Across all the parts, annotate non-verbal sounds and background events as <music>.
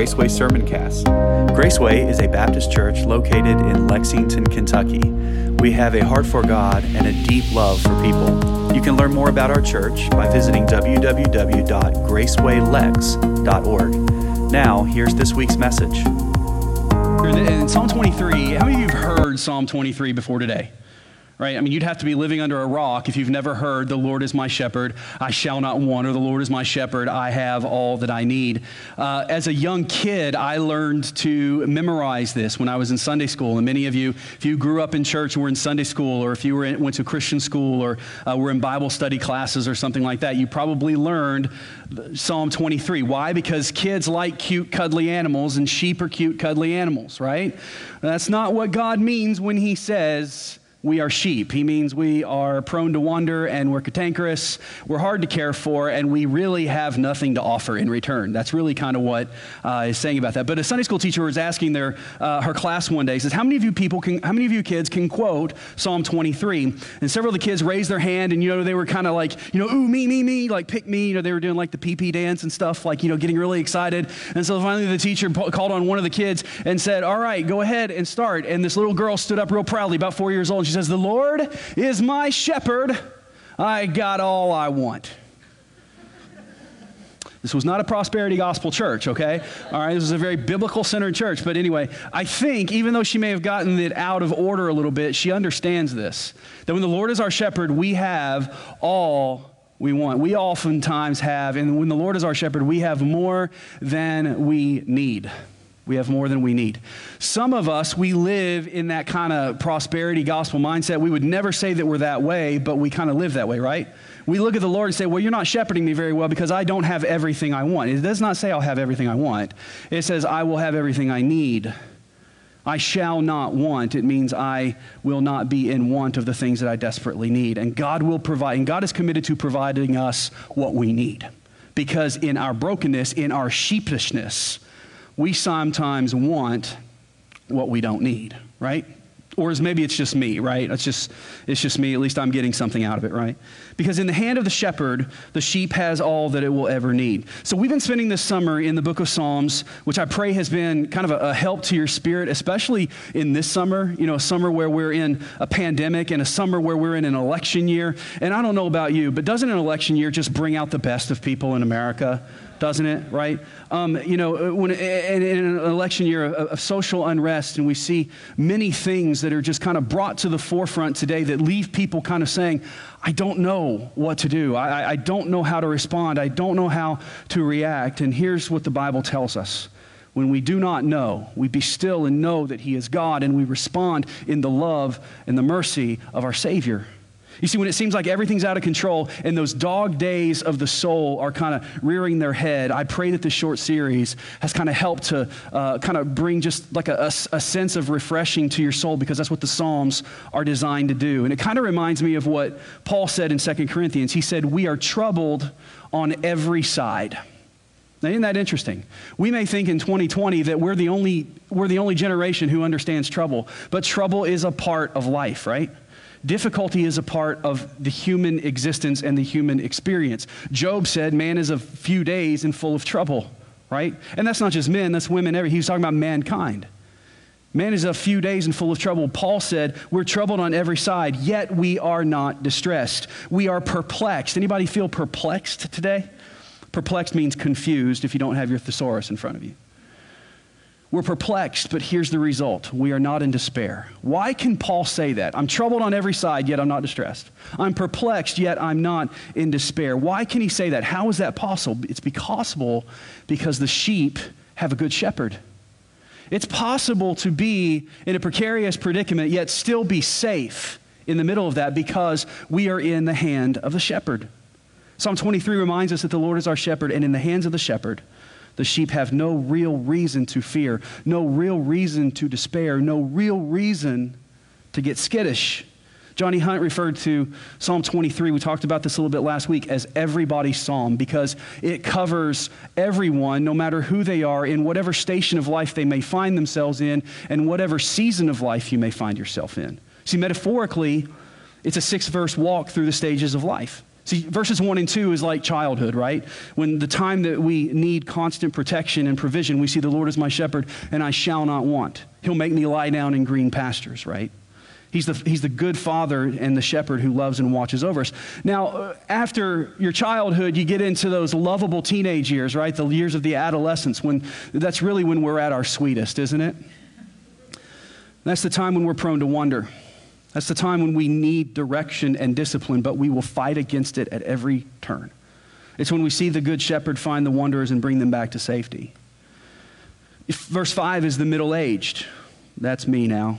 Graceway Sermoncast. Graceway is a Baptist church located in Lexington, Kentucky. We have a heart for God and a deep love for people. You can learn more about our church by visiting www.gracewaylex.org. Now, here's this week's message. In Psalm 23, how many of you have heard Psalm 23 before today? Right? I mean, you'd have to be living under a rock if you've never heard, The Lord is my shepherd, I shall not want, or The Lord is my shepherd, I have all that I need. Uh, as a young kid, I learned to memorize this when I was in Sunday school. And many of you, if you grew up in church and were in Sunday school, or if you were in, went to Christian school, or uh, were in Bible study classes or something like that, you probably learned Psalm 23. Why? Because kids like cute, cuddly animals, and sheep are cute, cuddly animals, right? That's not what God means when He says, we are sheep. He means we are prone to wander and we're cantankerous, we're hard to care for, and we really have nothing to offer in return. That's really kind of what uh, is saying about that. But a Sunday school teacher was asking their, uh, her class one day, says, how many of you people can, how many of you kids can quote Psalm 23? And several of the kids raised their hand and, you know, they were kind of like, you know, ooh, me, me, me, like pick me. You know, they were doing like the PP dance and stuff, like, you know, getting really excited. And so finally the teacher called on one of the kids and said, all right, go ahead and start. And this little girl stood up real proudly, about four years old, says, The Lord is my shepherd. I got all I want. This was not a prosperity gospel church, okay? All right, this was a very biblical centered church. But anyway, I think even though she may have gotten it out of order a little bit, she understands this that when the Lord is our shepherd, we have all we want. We oftentimes have, and when the Lord is our shepherd, we have more than we need. We have more than we need. Some of us, we live in that kind of prosperity gospel mindset. We would never say that we're that way, but we kind of live that way, right? We look at the Lord and say, Well, you're not shepherding me very well because I don't have everything I want. It does not say I'll have everything I want, it says, I will have everything I need. I shall not want. It means I will not be in want of the things that I desperately need. And God will provide, and God is committed to providing us what we need. Because in our brokenness, in our sheepishness, we sometimes want what we don't need, right? Or is maybe it's just me, right? It's just, it's just me. At least I'm getting something out of it, right? Because in the hand of the shepherd, the sheep has all that it will ever need. So we've been spending this summer in the book of Psalms, which I pray has been kind of a, a help to your spirit, especially in this summer, you know, a summer where we're in a pandemic and a summer where we're in an election year. And I don't know about you, but doesn't an election year just bring out the best of people in America? Doesn't it? Right? Um, you know, when, in, in, an election year of, of, social unrest, and we see many things that are just kind of brought to the forefront today that leave people kind of saying, I don't know what to do. I, I don't know how to respond. I don't know how to react. And here's what the Bible tells us. When we do not know, we be still and know that He is God, and we respond in the love and the mercy of our Savior. You see, when it seems like everything's out of control and those dog days of the soul are kind of rearing their head, I pray that this short series has kind of helped to uh, kind of bring just like a, a, a sense of refreshing to your soul because that's what the Psalms are designed to do. And it kind of reminds me of what Paul said in 2 Corinthians. He said, We are troubled on every side. Now, isn't that interesting? We may think in 2020 that we're the only, we're the only generation who understands trouble, but trouble is a part of life, right? Difficulty is a part of the human existence and the human experience. Job said, Man is a few days and full of trouble, right? And that's not just men, that's women. Every, he was talking about mankind. Man is a few days and full of trouble. Paul said, We're troubled on every side, yet we are not distressed. We are perplexed. Anybody feel perplexed today? Perplexed means confused if you don't have your thesaurus in front of you. We're perplexed, but here's the result. We are not in despair. Why can Paul say that? I'm troubled on every side, yet I'm not distressed. I'm perplexed, yet I'm not in despair. Why can he say that? How is that possible? It's possible because the sheep have a good shepherd. It's possible to be in a precarious predicament, yet still be safe in the middle of that because we are in the hand of the shepherd. Psalm 23 reminds us that the Lord is our shepherd, and in the hands of the shepherd, the sheep have no real reason to fear, no real reason to despair, no real reason to get skittish. Johnny Hunt referred to Psalm 23, we talked about this a little bit last week, as everybody's psalm because it covers everyone, no matter who they are, in whatever station of life they may find themselves in, and whatever season of life you may find yourself in. See, metaphorically, it's a six verse walk through the stages of life. See, verses 1 and 2 is like childhood, right? When the time that we need constant protection and provision, we see the Lord is my shepherd and I shall not want. He'll make me lie down in green pastures, right? He's the, he's the good father and the shepherd who loves and watches over us. Now, uh, after your childhood, you get into those lovable teenage years, right? The years of the adolescence, when that's really when we're at our sweetest, isn't it? That's the time when we're prone to wonder. That's the time when we need direction and discipline, but we will fight against it at every turn. It's when we see the good shepherd find the wanderers and bring them back to safety. If verse 5 is the middle aged. That's me now.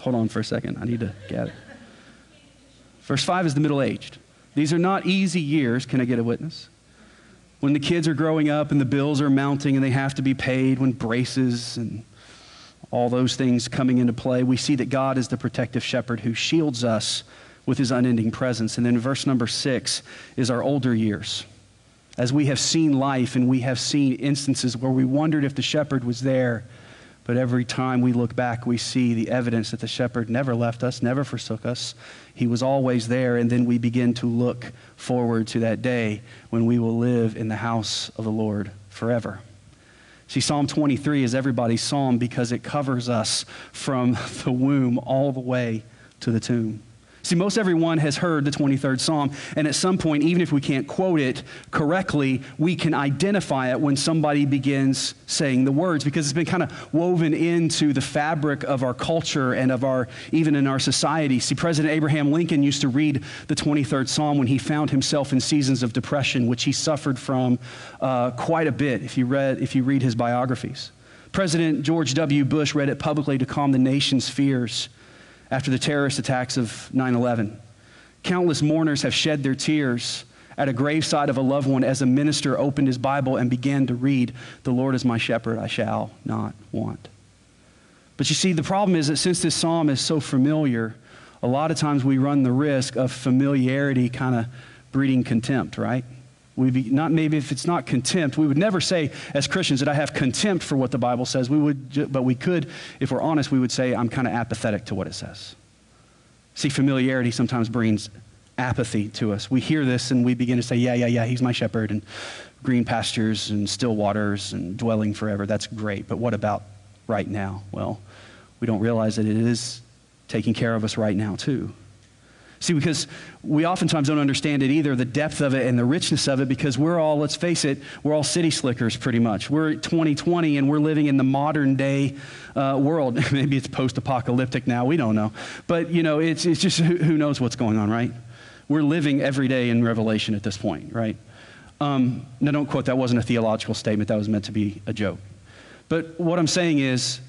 Hold on for a second. I need to it. Verse 5 is the middle aged. These are not easy years. Can I get a witness? When the kids are growing up and the bills are mounting and they have to be paid, when braces and all those things coming into play, we see that God is the protective shepherd who shields us with his unending presence. And then verse number six is our older years. As we have seen life and we have seen instances where we wondered if the shepherd was there but every time we look back, we see the evidence that the shepherd never left us, never forsook us. He was always there. And then we begin to look forward to that day when we will live in the house of the Lord forever. See, Psalm 23 is everybody's psalm because it covers us from <laughs> the womb all the way to the tomb. See, most everyone has heard the 23rd Psalm, and at some point, even if we can't quote it correctly, we can identify it when somebody begins saying the words because it's been kind of woven into the fabric of our culture and of our, even in our society. See, President Abraham Lincoln used to read the 23rd Psalm when he found himself in seasons of depression, which he suffered from uh, quite a bit if you, read, if you read his biographies. President George W. Bush read it publicly to calm the nation's fears after the terrorist attacks of 9 11. Countless mourners have shed their tears at a graveside of a loved one as a minister opened his Bible and began to read, The Lord is my shepherd, I shall not want. But you see, the problem is that since this psalm is so familiar, a lot of times we run the risk of familiarity kind of breeding contempt, right? We be, not maybe if it's not contempt, we would never say as Christians that I have contempt for what the Bible says. We would, but we could, if we're honest, we would say I'm kind of apathetic to what it says. See, familiarity sometimes brings apathy to us. We hear this and we begin to say, yeah, yeah, yeah, he's my shepherd and green pastures and still waters and dwelling forever. That's great. But what about right now? Well, we don't realize that it is taking care of us right now, too. See, because we oftentimes don't understand it either, the depth of it and the richness of it, because we're all, let's face it, we're all city slickers pretty much. We're 2020 and we're living in the modern day uh, world. <laughs> Maybe it's post apocalyptic now, we don't know. But, you know, it's, it's just who, who knows what's going on, right? We're living every day in Revelation at this point, right? Um, now, don't quote, that wasn't a theological statement, that was meant to be a joke. But what I'm saying is,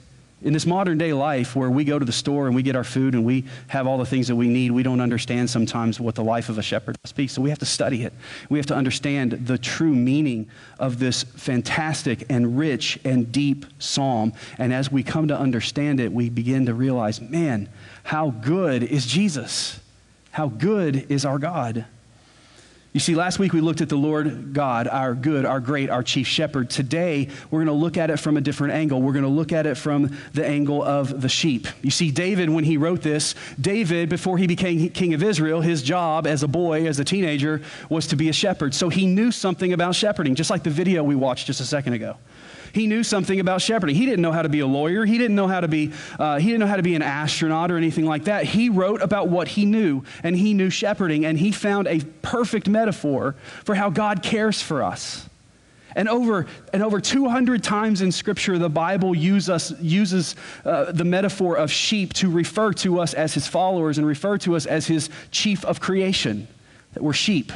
in this modern day life where we go to the store and we get our food and we have all the things that we need, we don't understand sometimes what the life of a shepherd must be. So we have to study it. We have to understand the true meaning of this fantastic and rich and deep psalm. And as we come to understand it, we begin to realize, man, how good is Jesus? How good is our God? You see, last week we looked at the Lord God, our good, our great, our chief shepherd. Today, we're going to look at it from a different angle. We're going to look at it from the angle of the sheep. You see, David, when he wrote this, David, before he became king of Israel, his job as a boy, as a teenager, was to be a shepherd. So he knew something about shepherding, just like the video we watched just a second ago. He knew something about shepherding. He didn't know how to be a lawyer. He didn't know how to be, uh, he didn't know how to be an astronaut or anything like that. He wrote about what he knew, and he knew shepherding, and he found a perfect metaphor for how God cares for us. And over, and over 200 times in Scripture, the Bible use us, uses uh, the metaphor of sheep to refer to us as his followers and refer to us as his chief of creation, that we're sheep.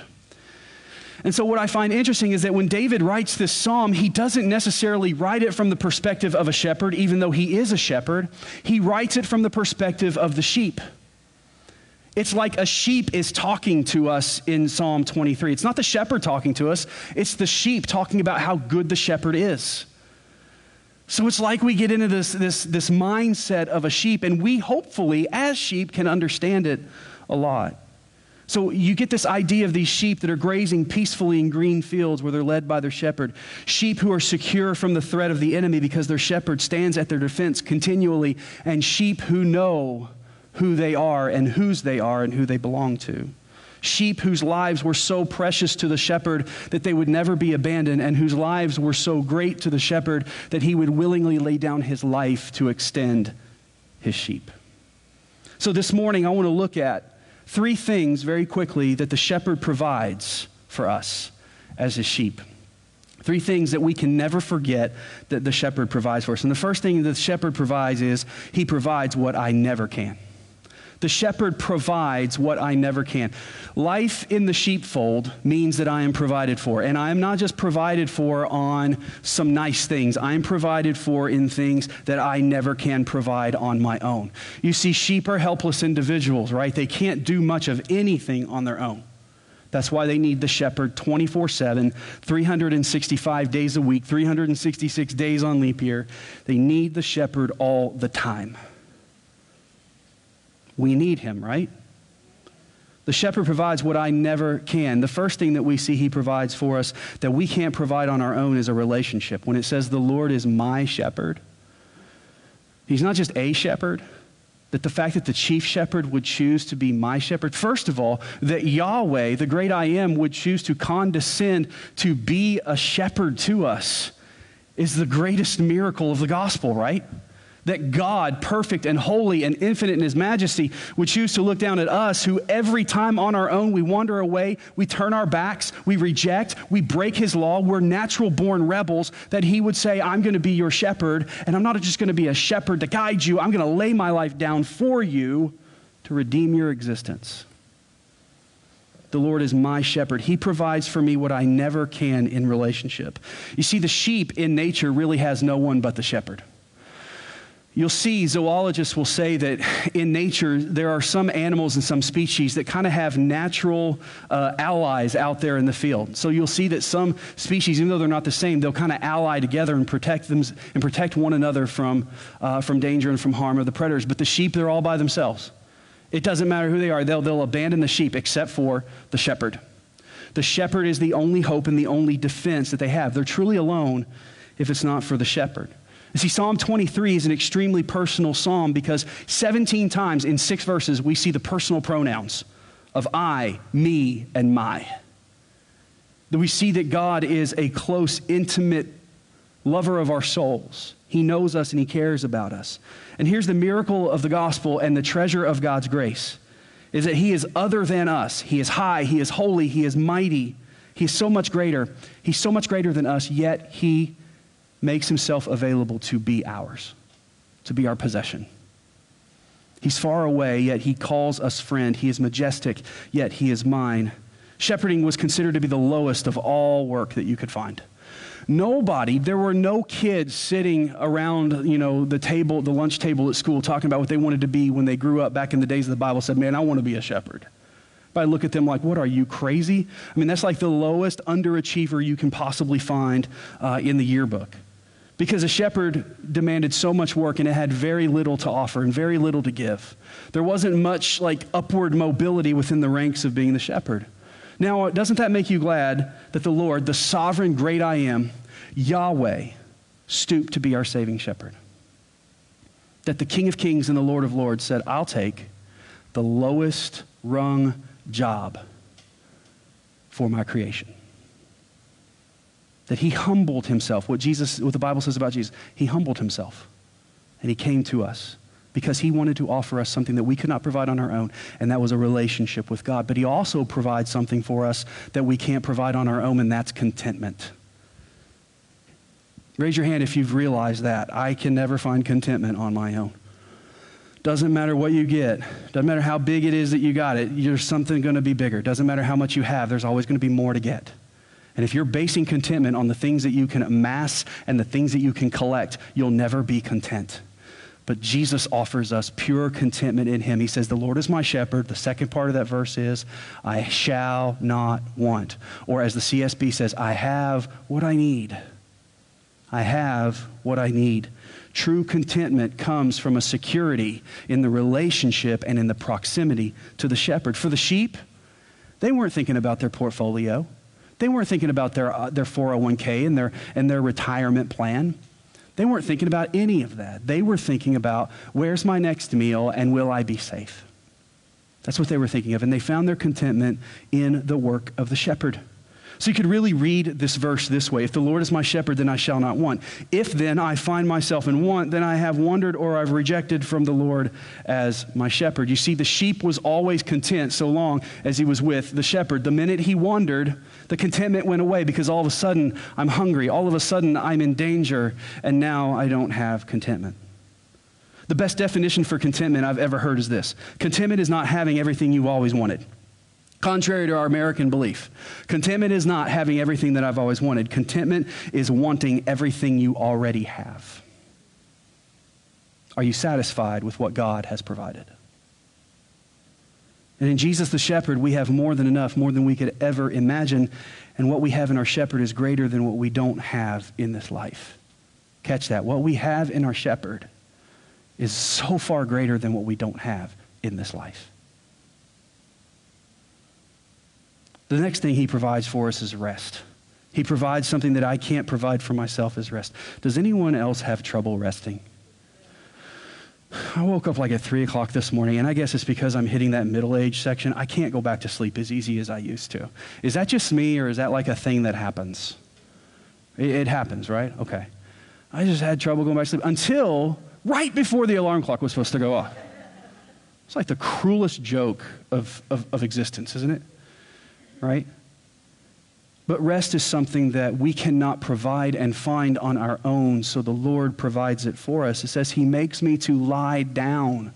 And so, what I find interesting is that when David writes this psalm, he doesn't necessarily write it from the perspective of a shepherd, even though he is a shepherd. He writes it from the perspective of the sheep. It's like a sheep is talking to us in Psalm 23. It's not the shepherd talking to us, it's the sheep talking about how good the shepherd is. So it's like we get into this, this, this mindset of a sheep, and we hopefully, as sheep, can understand it a lot. So you get this idea of these sheep that are grazing peacefully in green fields where they're led by their shepherd. Sheep who are secure from the threat of the enemy because their shepherd stands at their defense continually. And sheep who know who they are and whose they are and who they belong to. Sheep whose lives were so precious to the shepherd that they would never be abandoned, and whose lives were so great to the shepherd that he would willingly lay down his life to extend his sheep. So this morning, I want to look at three things very quickly that the shepherd provides for us as his sheep. Three things that we can never forget that the shepherd provides for us. And the first thing that the shepherd provides is he provides what I never can. The shepherd provides what I never can. Life in the sheepfold means that I am provided for. And I am not just provided for on some nice things, I am provided for in things that I never can provide on my own. You see, sheep are helpless individuals, right? They can't do much of anything on their own. That's why they need the shepherd 24 7, 365 days a week, 366 days on leap year. They need the shepherd all the time. We need him, right? The shepherd provides what I never can. The first thing that we see he provides for us that we can't provide on our own is a relationship. When it says, The Lord is my shepherd, he's not just a shepherd, that the fact that the chief shepherd would choose to be my shepherd, first of all, that Yahweh, the great I am, would choose to condescend to be a shepherd to us is the greatest miracle of the gospel, right? That God, perfect and holy and infinite in his majesty, would choose to look down at us who every time on our own we wander away, we turn our backs, we reject, we break his law, we're natural born rebels, that he would say, I'm going to be your shepherd, and I'm not just going to be a shepherd to guide you, I'm going to lay my life down for you to redeem your existence. The Lord is my shepherd. He provides for me what I never can in relationship. You see, the sheep in nature really has no one but the shepherd. You'll see zoologists will say that in nature there are some animals and some species that kind of have natural uh, allies out there in the field. So you'll see that some species, even though they're not the same, they'll kind of ally together and protect them and protect one another from, uh, from danger and from harm of the predators. But the sheep, they're all by themselves. It doesn't matter who they are, they'll, they'll abandon the sheep except for the shepherd. The shepherd is the only hope and the only defense that they have. They're truly alone if it's not for the shepherd. You see, Psalm 23 is an extremely personal psalm because 17 times in six verses we see the personal pronouns of I, me, and my. That we see that God is a close, intimate lover of our souls. He knows us and He cares about us. And here's the miracle of the gospel and the treasure of God's grace is that He is other than us. He is high, He is holy, He is mighty, He is so much greater. He's so much greater than us, yet He makes himself available to be ours, to be our possession. He's far away, yet he calls us friend. He is majestic, yet he is mine. Shepherding was considered to be the lowest of all work that you could find. Nobody, there were no kids sitting around, you know, the table, the lunch table at school talking about what they wanted to be when they grew up back in the days of the Bible said, "Man, I want to be a shepherd." But I look at them like, "What are you crazy?" I mean, that's like the lowest underachiever you can possibly find uh, in the yearbook because a shepherd demanded so much work and it had very little to offer and very little to give. There wasn't much like upward mobility within the ranks of being the shepherd. Now, doesn't that make you glad that the Lord, the sovereign great I am, Yahweh, stooped to be our saving shepherd? That the King of Kings and the Lord of Lords said, I'll take the lowest rung job for my creation that he humbled himself. What Jesus, what the Bible says about Jesus, he humbled himself. And he came to us because he wanted to offer us something that we could not provide on our own, and that was a relationship with God. But he also provides something for us that we can't provide on our own, and that's contentment. Raise your hand if you've realized that. I can never find contentment on my own. Doesn't matter what you get. Doesn't matter how big it is that you got it. There's something going to be bigger. Doesn't matter how much you have. There's always going to be more to get. And if you're basing contentment on the things that you can amass and the things that you can collect, you'll never be content. But Jesus offers us pure contentment in him. He says, The Lord is my shepherd. The second part of that verse is, I shall not want. Or as the CSB says, I have what I need. I have what I need. True contentment comes from a security in the relationship and in the proximity to the shepherd. For the sheep, they weren't thinking about their portfolio. They weren't thinking about their, uh, their 401k and their, and their retirement plan. They weren't thinking about any of that. They were thinking about where's my next meal and will I be safe? That's what they were thinking of. And they found their contentment in the work of the shepherd. So you could really read this verse this way If the Lord is my shepherd, then I shall not want. If then I find myself in want, then I have wandered or I've rejected from the Lord as my shepherd. You see, the sheep was always content so long as he was with the shepherd. The minute he wandered, the contentment went away because all of a sudden I'm hungry. All of a sudden I'm in danger, and now I don't have contentment. The best definition for contentment I've ever heard is this contentment is not having everything you've always wanted. Contrary to our American belief, contentment is not having everything that I've always wanted. Contentment is wanting everything you already have. Are you satisfied with what God has provided? And in Jesus the shepherd, we have more than enough, more than we could ever imagine. And what we have in our shepherd is greater than what we don't have in this life. Catch that. What we have in our shepherd is so far greater than what we don't have in this life. The next thing he provides for us is rest. He provides something that I can't provide for myself is rest. Does anyone else have trouble resting? I woke up like at 3 o'clock this morning, and I guess it's because I'm hitting that middle age section. I can't go back to sleep as easy as I used to. Is that just me, or is that like a thing that happens? It, it happens, right? Okay. I just had trouble going back to sleep until right before the alarm clock was supposed to go off. It's like the cruelest joke of, of, of existence, isn't it? Right? But rest is something that we cannot provide and find on our own, so the Lord provides it for us. It says, He makes me to lie down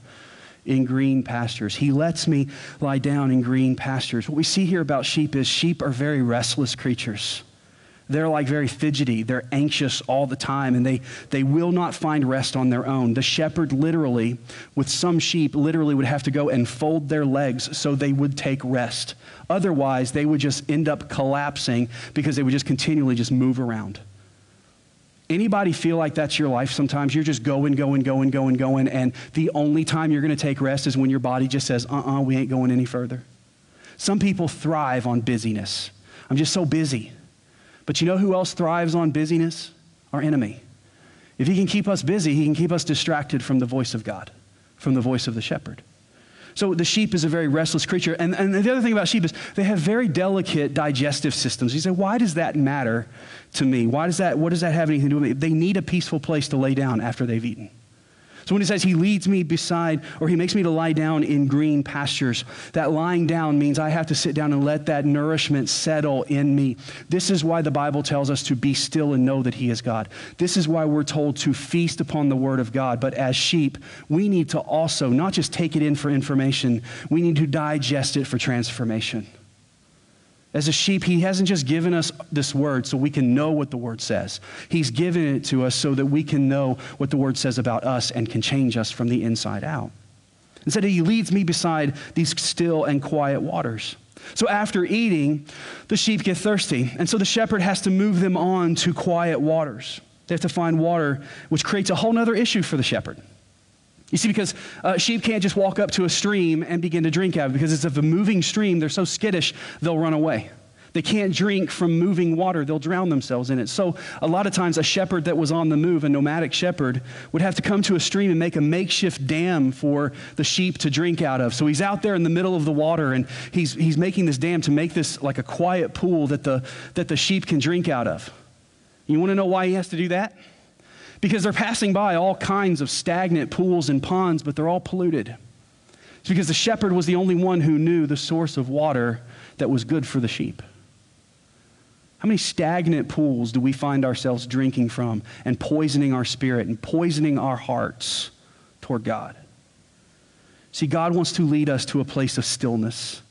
in green pastures. He lets me lie down in green pastures. What we see here about sheep is sheep are very restless creatures they're like very fidgety. They're anxious all the time, and they, they will not find rest on their own. The shepherd literally, with some sheep, literally would have to go and fold their legs so they would take rest. Otherwise, they would just end up collapsing because they would just continually just move around. Anybody feel like that's your life sometimes? You're just going, going, going, going, going, and the only time you're going to take rest is when your body just says, uh uh-uh, uh, we ain't going any further. Some people thrive on busyness. I'm just so busy. But you know who else thrives on busyness? Our enemy. If he can keep us busy, he can keep us distracted from the voice of God, from the voice of the shepherd. So the sheep is a very restless creature. And, and the other thing about sheep is they have very delicate digestive systems. You say, why does that matter to me? Why does that, what does that have anything to do with me? They need a peaceful place to lay down after they've eaten. So when he says he leads me beside, or he makes me to lie down in green pastures, that lying down means I have to sit down and let that nourishment settle in me. This is why the Bible tells us to be still and know that he is God. This is why we're told to feast upon the word of God. But as sheep, we need to also not just take it in for information, we need to digest it for transformation. As a sheep, he hasn't just given us this word so we can know what the word says. He's given it to us so that we can know what the word says about us and can change us from the inside out. Instead, he leads me beside these still and quiet waters. So after eating, the sheep get thirsty. And so the shepherd has to move them on to quiet waters. They have to find water, which creates a whole other issue for the shepherd. You see, because uh, sheep can't just walk up to a stream and begin to drink out of it, because it's a moving stream. They're so skittish, they'll run away. They can't drink from moving water, they'll drown themselves in it. So, a lot of times, a shepherd that was on the move, a nomadic shepherd, would have to come to a stream and make a makeshift dam for the sheep to drink out of. So, he's out there in the middle of the water and he's, he's making this dam to make this like a quiet pool that the, that the sheep can drink out of. You want to know why he has to do that? Because they're passing by all kinds of stagnant pools and ponds, but they're all polluted. It's because the shepherd was the only one who knew the source of water that was good for the sheep. How many stagnant pools do we find ourselves drinking from and poisoning our spirit and poisoning our hearts toward God? See, God wants to lead us to a place of stillness.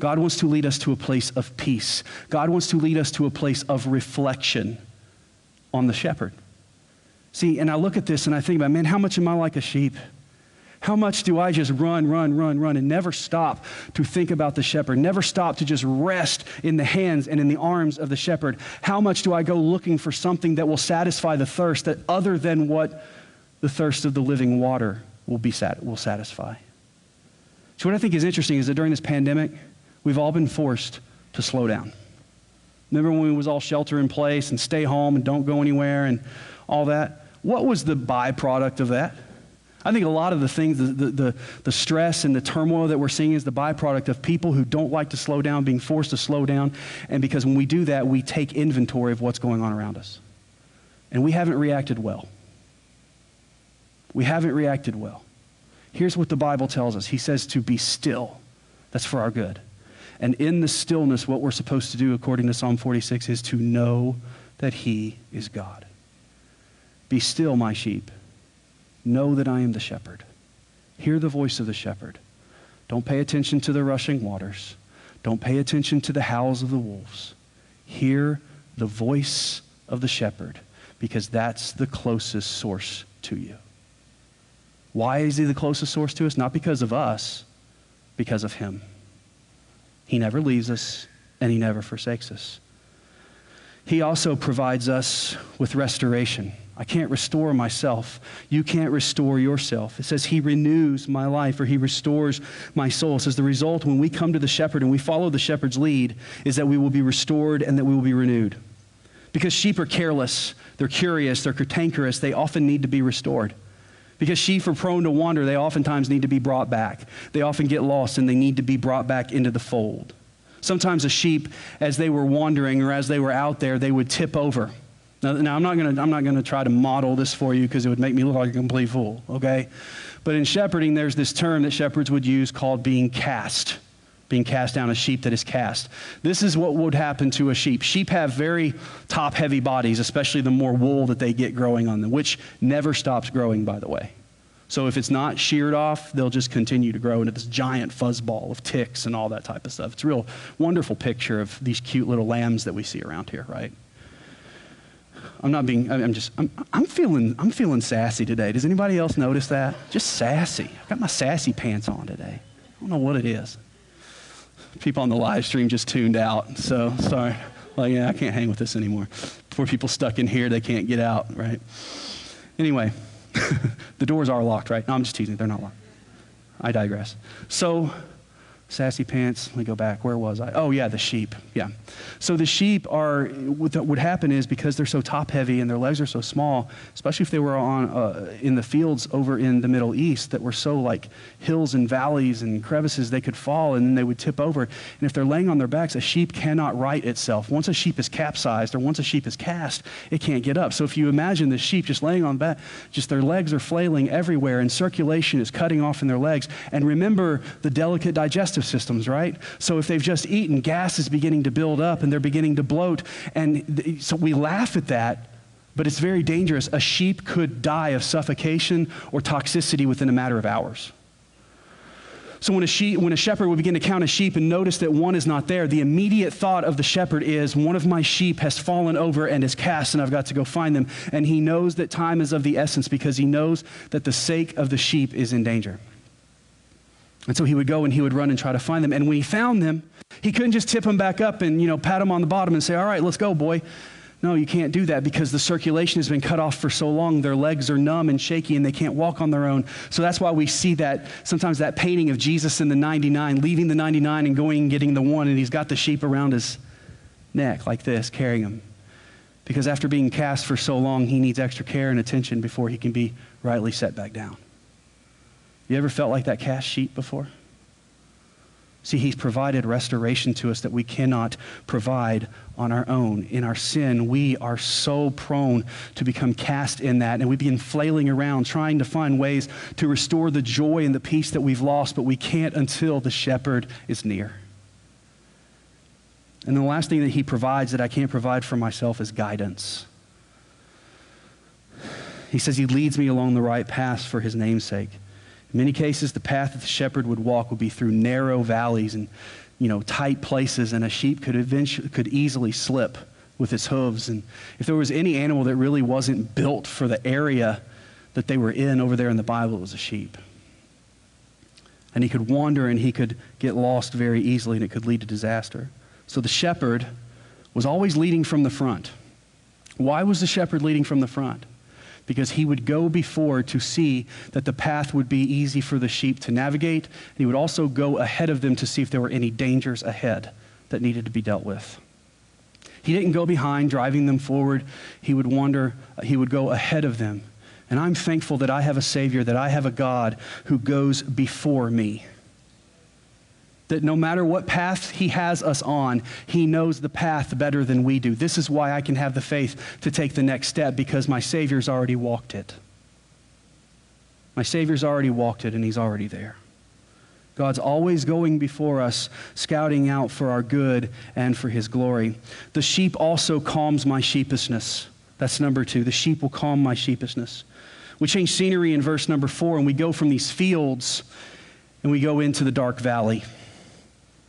God wants to lead us to a place of peace. God wants to lead us to a place of reflection on the shepherd. See, and I look at this and I think about, man, how much am I like a sheep? How much do I just run, run, run, run, and never stop to think about the shepherd? Never stop to just rest in the hands and in the arms of the shepherd? How much do I go looking for something that will satisfy the thirst that other than what the thirst of the living water will, be sat- will satisfy? So, what I think is interesting is that during this pandemic, we've all been forced to slow down. Remember when we was all shelter in place and stay home and don't go anywhere and all that? What was the byproduct of that? I think a lot of the things, the, the, the, stress and the turmoil that we're seeing is the byproduct of people who don't like to slow down, being forced to slow down. And because when we do that, we take inventory of what's going on around us. And we haven't reacted well. We haven't reacted well. Here's what the Bible tells us He says to be still. That's for our good. And in the stillness, what we're supposed to do, according to Psalm 46, is to know that He is God. Be still, my sheep. Know that I am the shepherd. Hear the voice of the shepherd. Don't pay attention to the rushing waters. Don't pay attention to the howls of the wolves. Hear the voice of the shepherd because that's the closest source to you. Why is he the closest source to us? Not because of us, because of him. He never leaves us and he never forsakes us. He also provides us with restoration. I can't restore myself. You can't restore yourself. It says, He renews my life or He restores my soul. It says, The result when we come to the shepherd and we follow the shepherd's lead is that we will be restored and that we will be renewed. Because sheep are careless, they're curious, they're cantankerous, they often need to be restored. Because sheep are prone to wander, they oftentimes need to be brought back. They often get lost and they need to be brought back into the fold. Sometimes a sheep, as they were wandering or as they were out there, they would tip over. Now, now I'm not going to I'm not going to try to model this for you because it would make me look like a complete fool, okay? But in shepherding, there's this term that shepherds would use called being cast. Being cast down, a sheep that is cast. This is what would happen to a sheep. Sheep have very top heavy bodies, especially the more wool that they get growing on them, which never stops growing, by the way. So if it's not sheared off, they'll just continue to grow into this giant fuzzball of ticks and all that type of stuff. It's a real wonderful picture of these cute little lambs that we see around here, right? I'm not being, I'm just, I'm, I'm, feeling, I'm feeling sassy today. Does anybody else notice that? Just sassy. I've got my sassy pants on today. I don't know what it is. People on the live stream just tuned out, so sorry. Like, yeah, I can't hang with this anymore. Poor people stuck in here, they can't get out, right? Anyway, <laughs> the doors are locked, right? No, I'm just teasing. They're not locked. I digress. So, sassy pants. Let me go back. Where was I? Oh, yeah, the sheep. Yeah. So the sheep are, what would happen is because they're so top heavy and their legs are so small, especially if they were on, uh, in the fields over in the Middle East that were so like hills and valleys and crevices, they could fall and then they would tip over. And if they're laying on their backs, a sheep cannot right itself. Once a sheep is capsized or once a sheep is cast, it can't get up. So if you imagine the sheep just laying on back, just their legs are flailing everywhere and circulation is cutting off in their legs. And remember the delicate digestive systems, right? So if they've just eaten, gas is beginning to build up and they're beginning to bloat. And th- so we laugh at that, but it's very dangerous. A sheep could die of suffocation or toxicity within a matter of hours. So when a, sheep, when a shepherd would begin to count a sheep and notice that one is not there, the immediate thought of the shepherd is, one of my sheep has fallen over and is cast, and I've got to go find them. And he knows that time is of the essence because he knows that the sake of the sheep is in danger. And so he would go and he would run and try to find them. And when he found them, he couldn't just tip them back up and, you know, pat them on the bottom and say, all right, let's go, boy. No, you can't do that because the circulation has been cut off for so long. Their legs are numb and shaky and they can't walk on their own. So that's why we see that sometimes that painting of Jesus in the 99, leaving the 99 and going and getting the one, and he's got the sheep around his neck like this, carrying him. Because after being cast for so long, he needs extra care and attention before he can be rightly set back down. You ever felt like that cast sheep before? See, he's provided restoration to us that we cannot provide on our own. In our sin, we are so prone to become cast in that, and we begin flailing around trying to find ways to restore the joy and the peace that we've lost, but we can't until the shepherd is near. And the last thing that he provides that I can't provide for myself is guidance. He says he leads me along the right path for his name's sake. In many cases, the path that the shepherd would walk would be through narrow valleys and you know, tight places, and a sheep could, eventually, could easily slip with its hooves. And if there was any animal that really wasn't built for the area that they were in over there in the Bible, it was a sheep. And he could wander and he could get lost very easily, and it could lead to disaster. So the shepherd was always leading from the front. Why was the shepherd leading from the front? Because he would go before to see that the path would be easy for the sheep to navigate. And he would also go ahead of them to see if there were any dangers ahead that needed to be dealt with. He didn't go behind, driving them forward. He would wander, uh, he would go ahead of them And I'm thankful that I have a Savior, that I have a God who goes before me. That no matter what path He has us on, He knows the path better than we do. This is why I can have the faith to take the next step because my Savior's already walked it. My Savior's already walked it and He's already there. God's always going before us, scouting out for our good and for His glory. The sheep also calms my sheepishness. That's number two. The sheep will calm my sheepishness. We change scenery in verse number four, and we go from these fields and we go into the dark valley.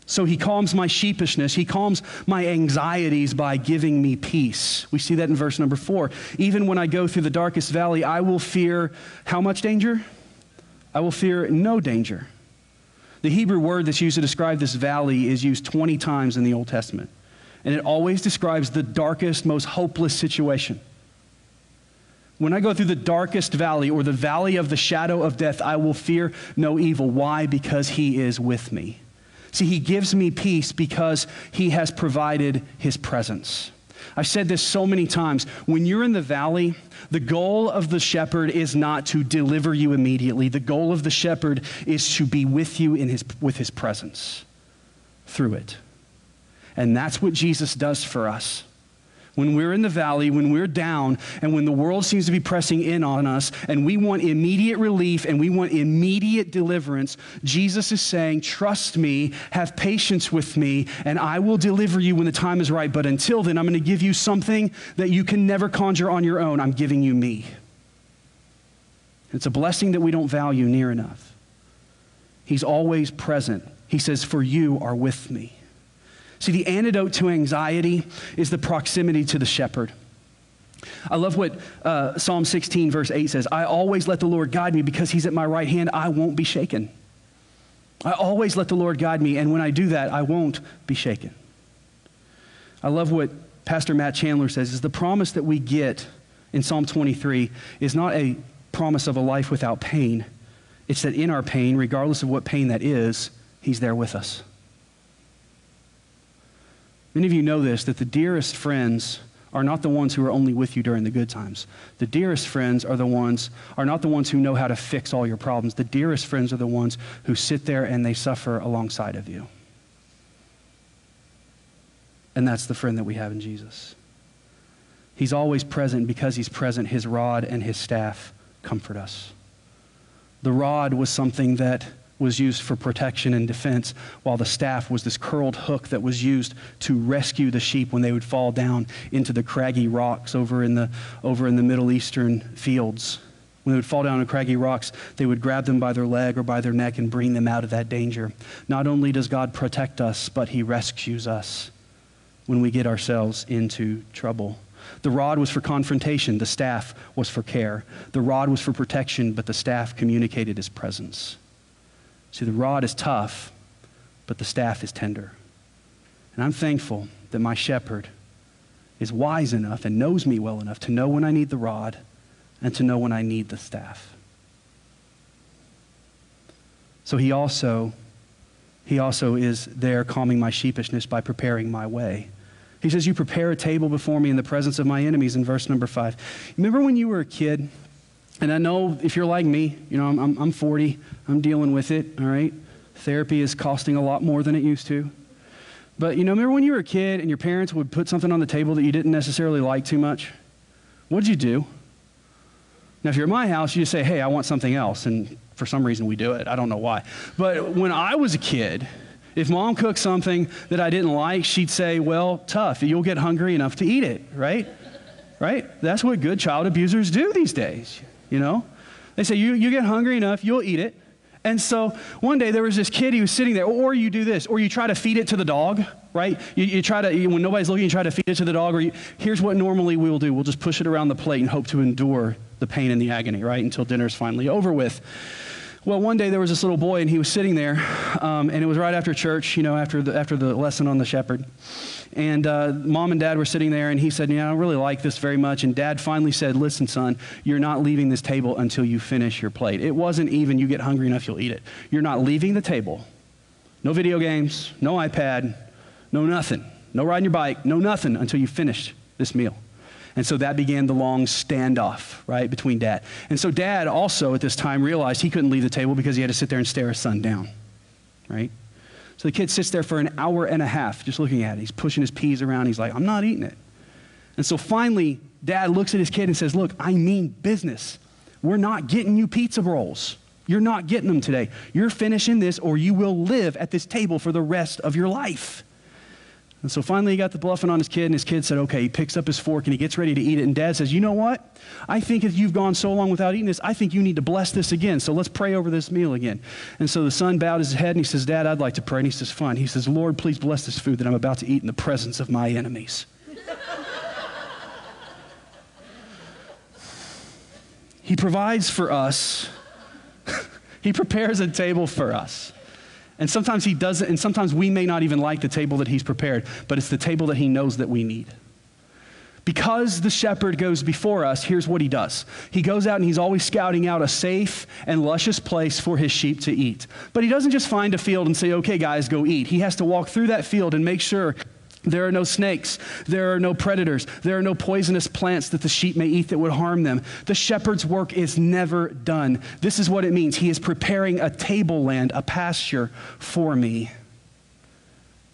So he calms my sheepishness. He calms my anxieties by giving me peace. We see that in verse number four. Even when I go through the darkest valley, I will fear how much danger? I will fear no danger. The Hebrew word that's used to describe this valley is used 20 times in the Old Testament. And it always describes the darkest, most hopeless situation. When I go through the darkest valley or the valley of the shadow of death, I will fear no evil. Why? Because he is with me. See, he gives me peace because he has provided his presence. I've said this so many times. When you're in the valley, the goal of the shepherd is not to deliver you immediately. The goal of the shepherd is to be with you in his, with his presence through it. And that's what Jesus does for us when we're in the valley, when we're down, and when the world seems to be pressing in on us, and we want immediate relief and we want immediate deliverance, Jesus is saying, Trust me, have patience with me, and I will deliver you when the time is right. But until then, I'm going to give you something that you can never conjure on your own. I'm giving you me. It's a blessing that we don't value near enough. He's always present. He says, For you are with me. See, the antidote to anxiety is the proximity to the shepherd. I love what uh, Psalm 16, verse 8 says I always let the Lord guide me because he's at my right hand. I won't be shaken. I always let the Lord guide me, and when I do that, I won't be shaken. I love what Pastor Matt Chandler says is the promise that we get in Psalm 23 is not a promise of a life without pain. It's that in our pain, regardless of what pain that is, he's there with us. Many of you know this that the dearest friends are not the ones who are only with you during the good times. The dearest friends are the ones are not the ones who know how to fix all your problems. The dearest friends are the ones who sit there and they suffer alongside of you. And that's the friend that we have in Jesus. He's always present because he's present. His rod and his staff comfort us. The rod was something that was used for protection and defense, while the staff was this curled hook that was used to rescue the sheep when they would fall down into the craggy rocks over in the, over in the Middle Eastern fields. When they would fall down on craggy rocks, they would grab them by their leg or by their neck and bring them out of that danger. Not only does God protect us, but He rescues us when we get ourselves into trouble. The rod was for confrontation, the staff was for care. The rod was for protection, but the staff communicated His presence. See, the rod is tough, but the staff is tender. And I'm thankful that my shepherd is wise enough and knows me well enough to know when I need the rod and to know when I need the staff. So he also he also is there calming my sheepishness by preparing my way. He says, You prepare a table before me in the presence of my enemies in verse number five. Remember when you were a kid and I know if you're like me, you know, I'm, I'm 40, I'm dealing with it, all right? Therapy is costing a lot more than it used to. But, you know, remember when you were a kid and your parents would put something on the table that you didn't necessarily like too much? What'd you do? Now, if you're at my house, you just say, hey, I want something else. And for some reason, we do it. I don't know why. But when I was a kid, if mom cooked something that I didn't like, she'd say, well, tough. You'll get hungry enough to eat it, right? Right? That's what good child abusers do these days you know? They say, you, you get hungry enough, you'll eat it. And so one day there was this kid, he was sitting there, or you do this, or you try to feed it to the dog, right? You, you try to, you, when nobody's looking, you try to feed it to the dog, or you, here's what normally we will do we'll just push it around the plate and hope to endure the pain and the agony, right? Until dinner's finally over with. Well, one day there was this little boy, and he was sitting there, um, and it was right after church, you know, after the, after the lesson on the shepherd. And uh, mom and dad were sitting there, and he said, You know, I don't really like this very much. And dad finally said, Listen, son, you're not leaving this table until you finish your plate. It wasn't even you get hungry enough, you'll eat it. You're not leaving the table. No video games, no iPad, no nothing. No riding your bike, no nothing until you finish this meal. And so that began the long standoff, right, between dad. And so dad also at this time realized he couldn't leave the table because he had to sit there and stare his son down, right? So the kid sits there for an hour and a half just looking at it. He's pushing his peas around. He's like, I'm not eating it. And so finally, dad looks at his kid and says, Look, I mean business. We're not getting you pizza rolls. You're not getting them today. You're finishing this, or you will live at this table for the rest of your life. And so finally, he got the bluffing on his kid, and his kid said, Okay. He picks up his fork and he gets ready to eat it. And dad says, You know what? I think if you've gone so long without eating this, I think you need to bless this again. So let's pray over this meal again. And so the son bowed his head and he says, Dad, I'd like to pray. And he says, Fine. He says, Lord, please bless this food that I'm about to eat in the presence of my enemies. <laughs> he provides for us, <laughs> he prepares a table for us. And sometimes he doesn't, and sometimes we may not even like the table that he's prepared, but it's the table that he knows that we need. Because the shepherd goes before us, here's what he does. He goes out and he's always scouting out a safe and luscious place for his sheep to eat. But he doesn't just find a field and say, okay, guys, go eat. He has to walk through that field and make sure there are no snakes. There are no predators. There are no poisonous plants that the sheep may eat that would harm them. The shepherd's work is never done. This is what it means. He is preparing a tableland, a pasture for me.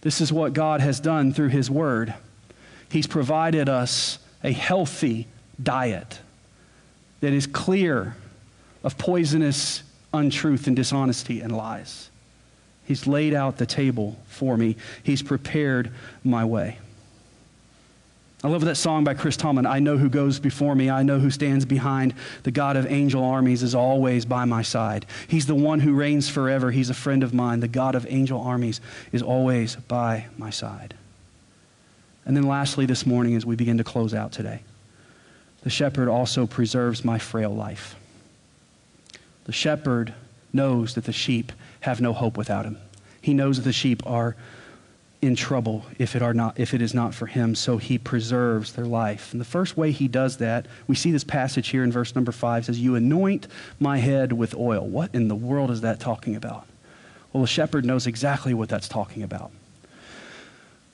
This is what God has done through his word. He's provided us a healthy diet that is clear of poisonous untruth and dishonesty and lies. He's laid out the table for me. He's prepared my way. I love that song by Chris Tomlin. I know who goes before me. I know who stands behind. The God of angel armies is always by my side. He's the one who reigns forever. He's a friend of mine. The God of angel armies is always by my side. And then, lastly, this morning, as we begin to close out today, the shepherd also preserves my frail life. The shepherd knows that the sheep have no hope without him. He knows that the sheep are in trouble if it, are not, if it is not for him, so he preserves their life. And the first way he does that, we see this passage here in verse number five says, You anoint my head with oil. What in the world is that talking about? Well, a shepherd knows exactly what that's talking about.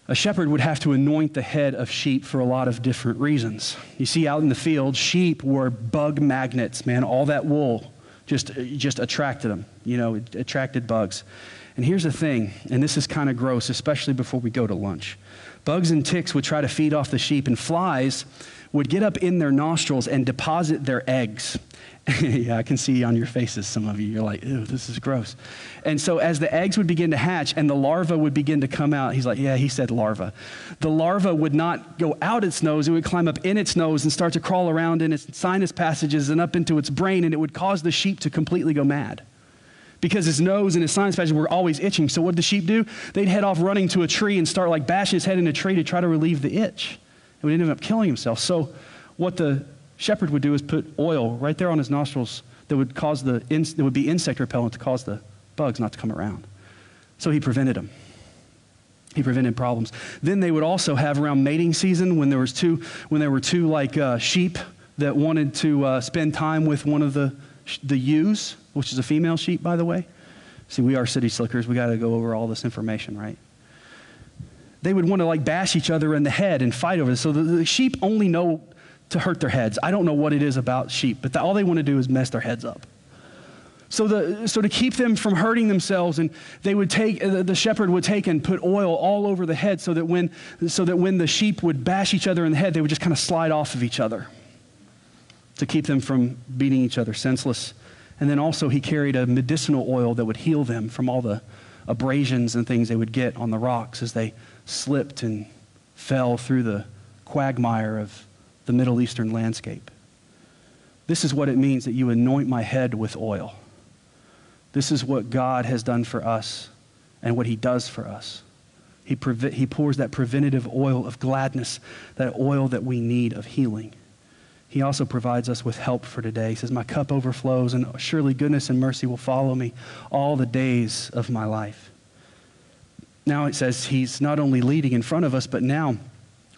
A shepherd would have to anoint the head of sheep for a lot of different reasons. You see, out in the field, sheep were bug magnets, man. All that wool just, uh, just attracted them, you know, attracted bugs. And here's the thing, and this is kind of gross, especially before we go to lunch. Bugs and ticks would try to feed off the sheep, and flies would get up in their nostrils and deposit their eggs. <laughs> yeah, I can see on your faces, some of you, you're like, ew, this is gross. And so as the eggs would begin to hatch and the larva would begin to come out, he's like, yeah, he said larva. The larva would not go out its nose, it would climb up in its nose and start to crawl around in its sinus passages and up into its brain, and it would cause the sheep to completely go mad. Because his nose and his sinus passages were always itching. So what did the sheep do? They'd head off running to a tree and start like bashing his head in a tree to try to relieve the itch. And would end up killing himself. So what the shepherd would do is put oil right there on his nostrils that would cause the, that would be insect repellent to cause the bugs not to come around. So he prevented them. He prevented problems. Then they would also have around mating season when there was two, when there were two like uh, sheep that wanted to uh, spend time with one of the the ewes, which is a female sheep, by the way. See, we are city slickers. We got to go over all this information, right? They would want to like bash each other in the head and fight over this. So the, the sheep only know to hurt their heads. I don't know what it is about sheep, but the, all they want to do is mess their heads up. So, the, so to keep them from hurting themselves, and they would take the, shepherd would take and put oil all over the head, so that when so that when the sheep would bash each other in the head, they would just kind of slide off of each other to keep them from beating each other senseless. And then also he carried a medicinal oil that would heal them from all the abrasions and things they would get on the rocks as they slipped and fell through the quagmire of the Middle Eastern landscape. This is what it means that you anoint my head with oil. This is what God has done for us and what he does for us. He, he pours that preventative oil of gladness, that oil that we need of healing. He also provides us with help for today. He says, My cup overflows, and surely goodness and mercy will follow me all the days of my life. Now it says He's not only leading in front of us, but now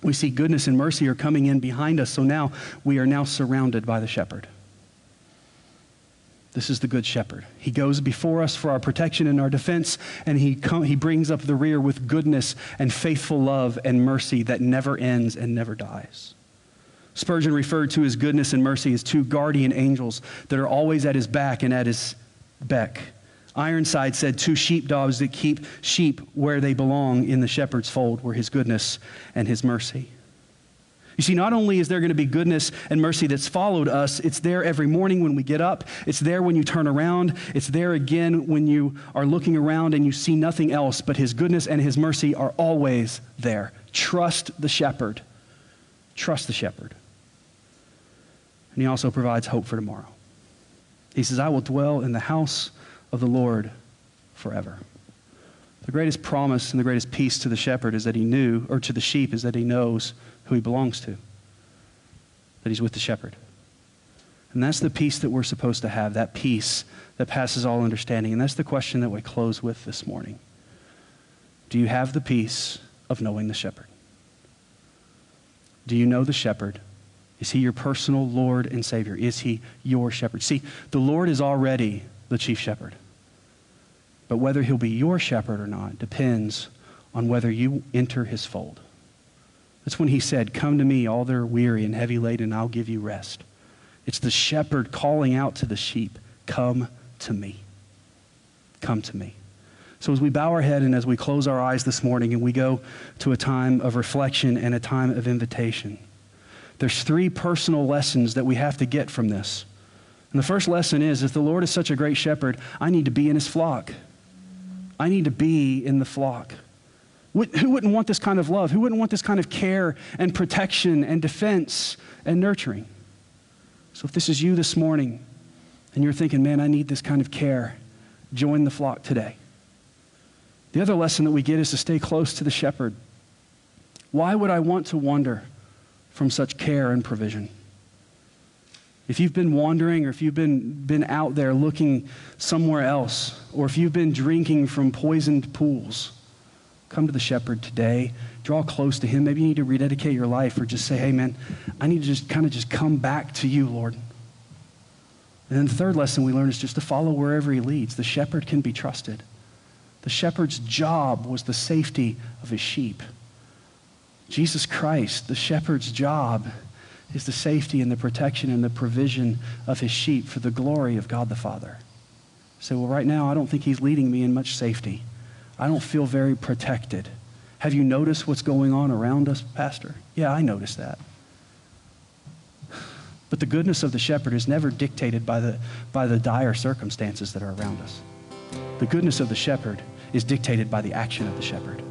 we see goodness and mercy are coming in behind us. So now we are now surrounded by the shepherd. This is the good shepherd. He goes before us for our protection and our defense, and he, com- he brings up the rear with goodness and faithful love and mercy that never ends and never dies. Spurgeon referred to his goodness and mercy as two guardian angels that are always at his back and at his beck. Ironside said, Two sheepdogs that keep sheep where they belong in the shepherd's fold were his goodness and his mercy. You see, not only is there going to be goodness and mercy that's followed us, it's there every morning when we get up. It's there when you turn around. It's there again when you are looking around and you see nothing else, but His goodness and His mercy are always there. Trust the shepherd. Trust the shepherd. And He also provides hope for tomorrow. He says, I will dwell in the house of the Lord forever. The greatest promise and the greatest peace to the shepherd is that he knew, or to the sheep, is that he knows who he belongs to, that he's with the shepherd. And that's the peace that we're supposed to have, that peace that passes all understanding. And that's the question that we close with this morning. Do you have the peace of knowing the shepherd? Do you know the shepherd? Is he your personal Lord and Savior? Is he your shepherd? See, the Lord is already the chief shepherd. But whether he'll be your shepherd or not depends on whether you enter his fold. That's when he said, Come to me, all that are weary and heavy laden, and I'll give you rest. It's the shepherd calling out to the sheep, Come to me. Come to me. So, as we bow our head and as we close our eyes this morning and we go to a time of reflection and a time of invitation, there's three personal lessons that we have to get from this. And the first lesson is if the Lord is such a great shepherd, I need to be in his flock. I need to be in the flock. Who wouldn't want this kind of love? Who wouldn't want this kind of care and protection and defense and nurturing? So if this is you this morning and you're thinking, man, I need this kind of care, join the flock today. The other lesson that we get is to stay close to the shepherd. Why would I want to wander from such care and provision? If you've been wandering or if you've been, been out there looking somewhere else, or if you've been drinking from poisoned pools, come to the shepherd today. Draw close to him. Maybe you need to rededicate your life or just say, hey, man, I need to just kind of just come back to you, Lord. And then the third lesson we learn is just to follow wherever he leads. The shepherd can be trusted. The shepherd's job was the safety of his sheep. Jesus Christ, the shepherd's job is the safety and the protection and the provision of his sheep for the glory of God the Father. Say, well, right now, I don't think he's leading me in much safety. I don't feel very protected. Have you noticed what's going on around us, Pastor? Yeah, I noticed that. But the goodness of the shepherd is never dictated by the, by the dire circumstances that are around us. The goodness of the shepherd is dictated by the action of the shepherd.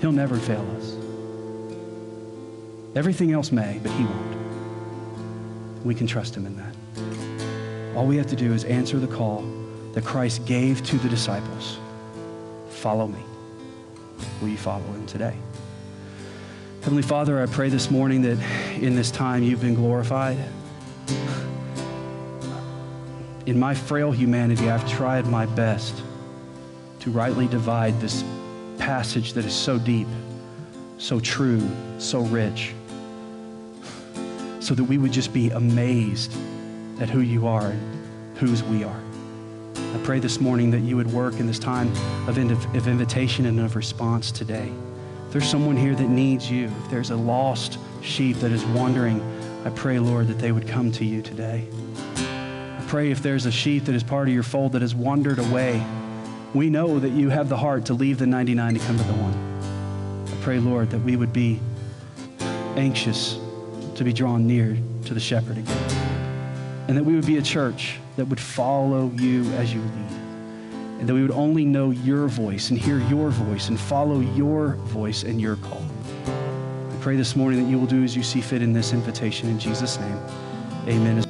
He'll never fail us. Everything else may, but he won't. We can trust him in that. All we have to do is answer the call that Christ gave to the disciples Follow me. Will you follow him today? Heavenly Father, I pray this morning that in this time you've been glorified. In my frail humanity, I've tried my best to rightly divide this passage that is so deep, so true, so rich so that we would just be amazed at who you are and whose we are. I pray this morning that you would work in this time of, of invitation and of response today. If there's someone here that needs you, if there's a lost sheep that is wandering, I pray, Lord, that they would come to you today. I pray if there's a sheep that is part of your fold that has wandered away, we know that you have the heart to leave the 99 to come to the one. I pray, Lord, that we would be anxious to be drawn near to the shepherd again. And that we would be a church that would follow you as you lead. And that we would only know your voice and hear your voice and follow your voice and your call. I pray this morning that you will do as you see fit in this invitation. In Jesus' name, amen.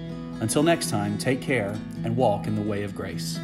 Until next time, take care and walk in the way of grace.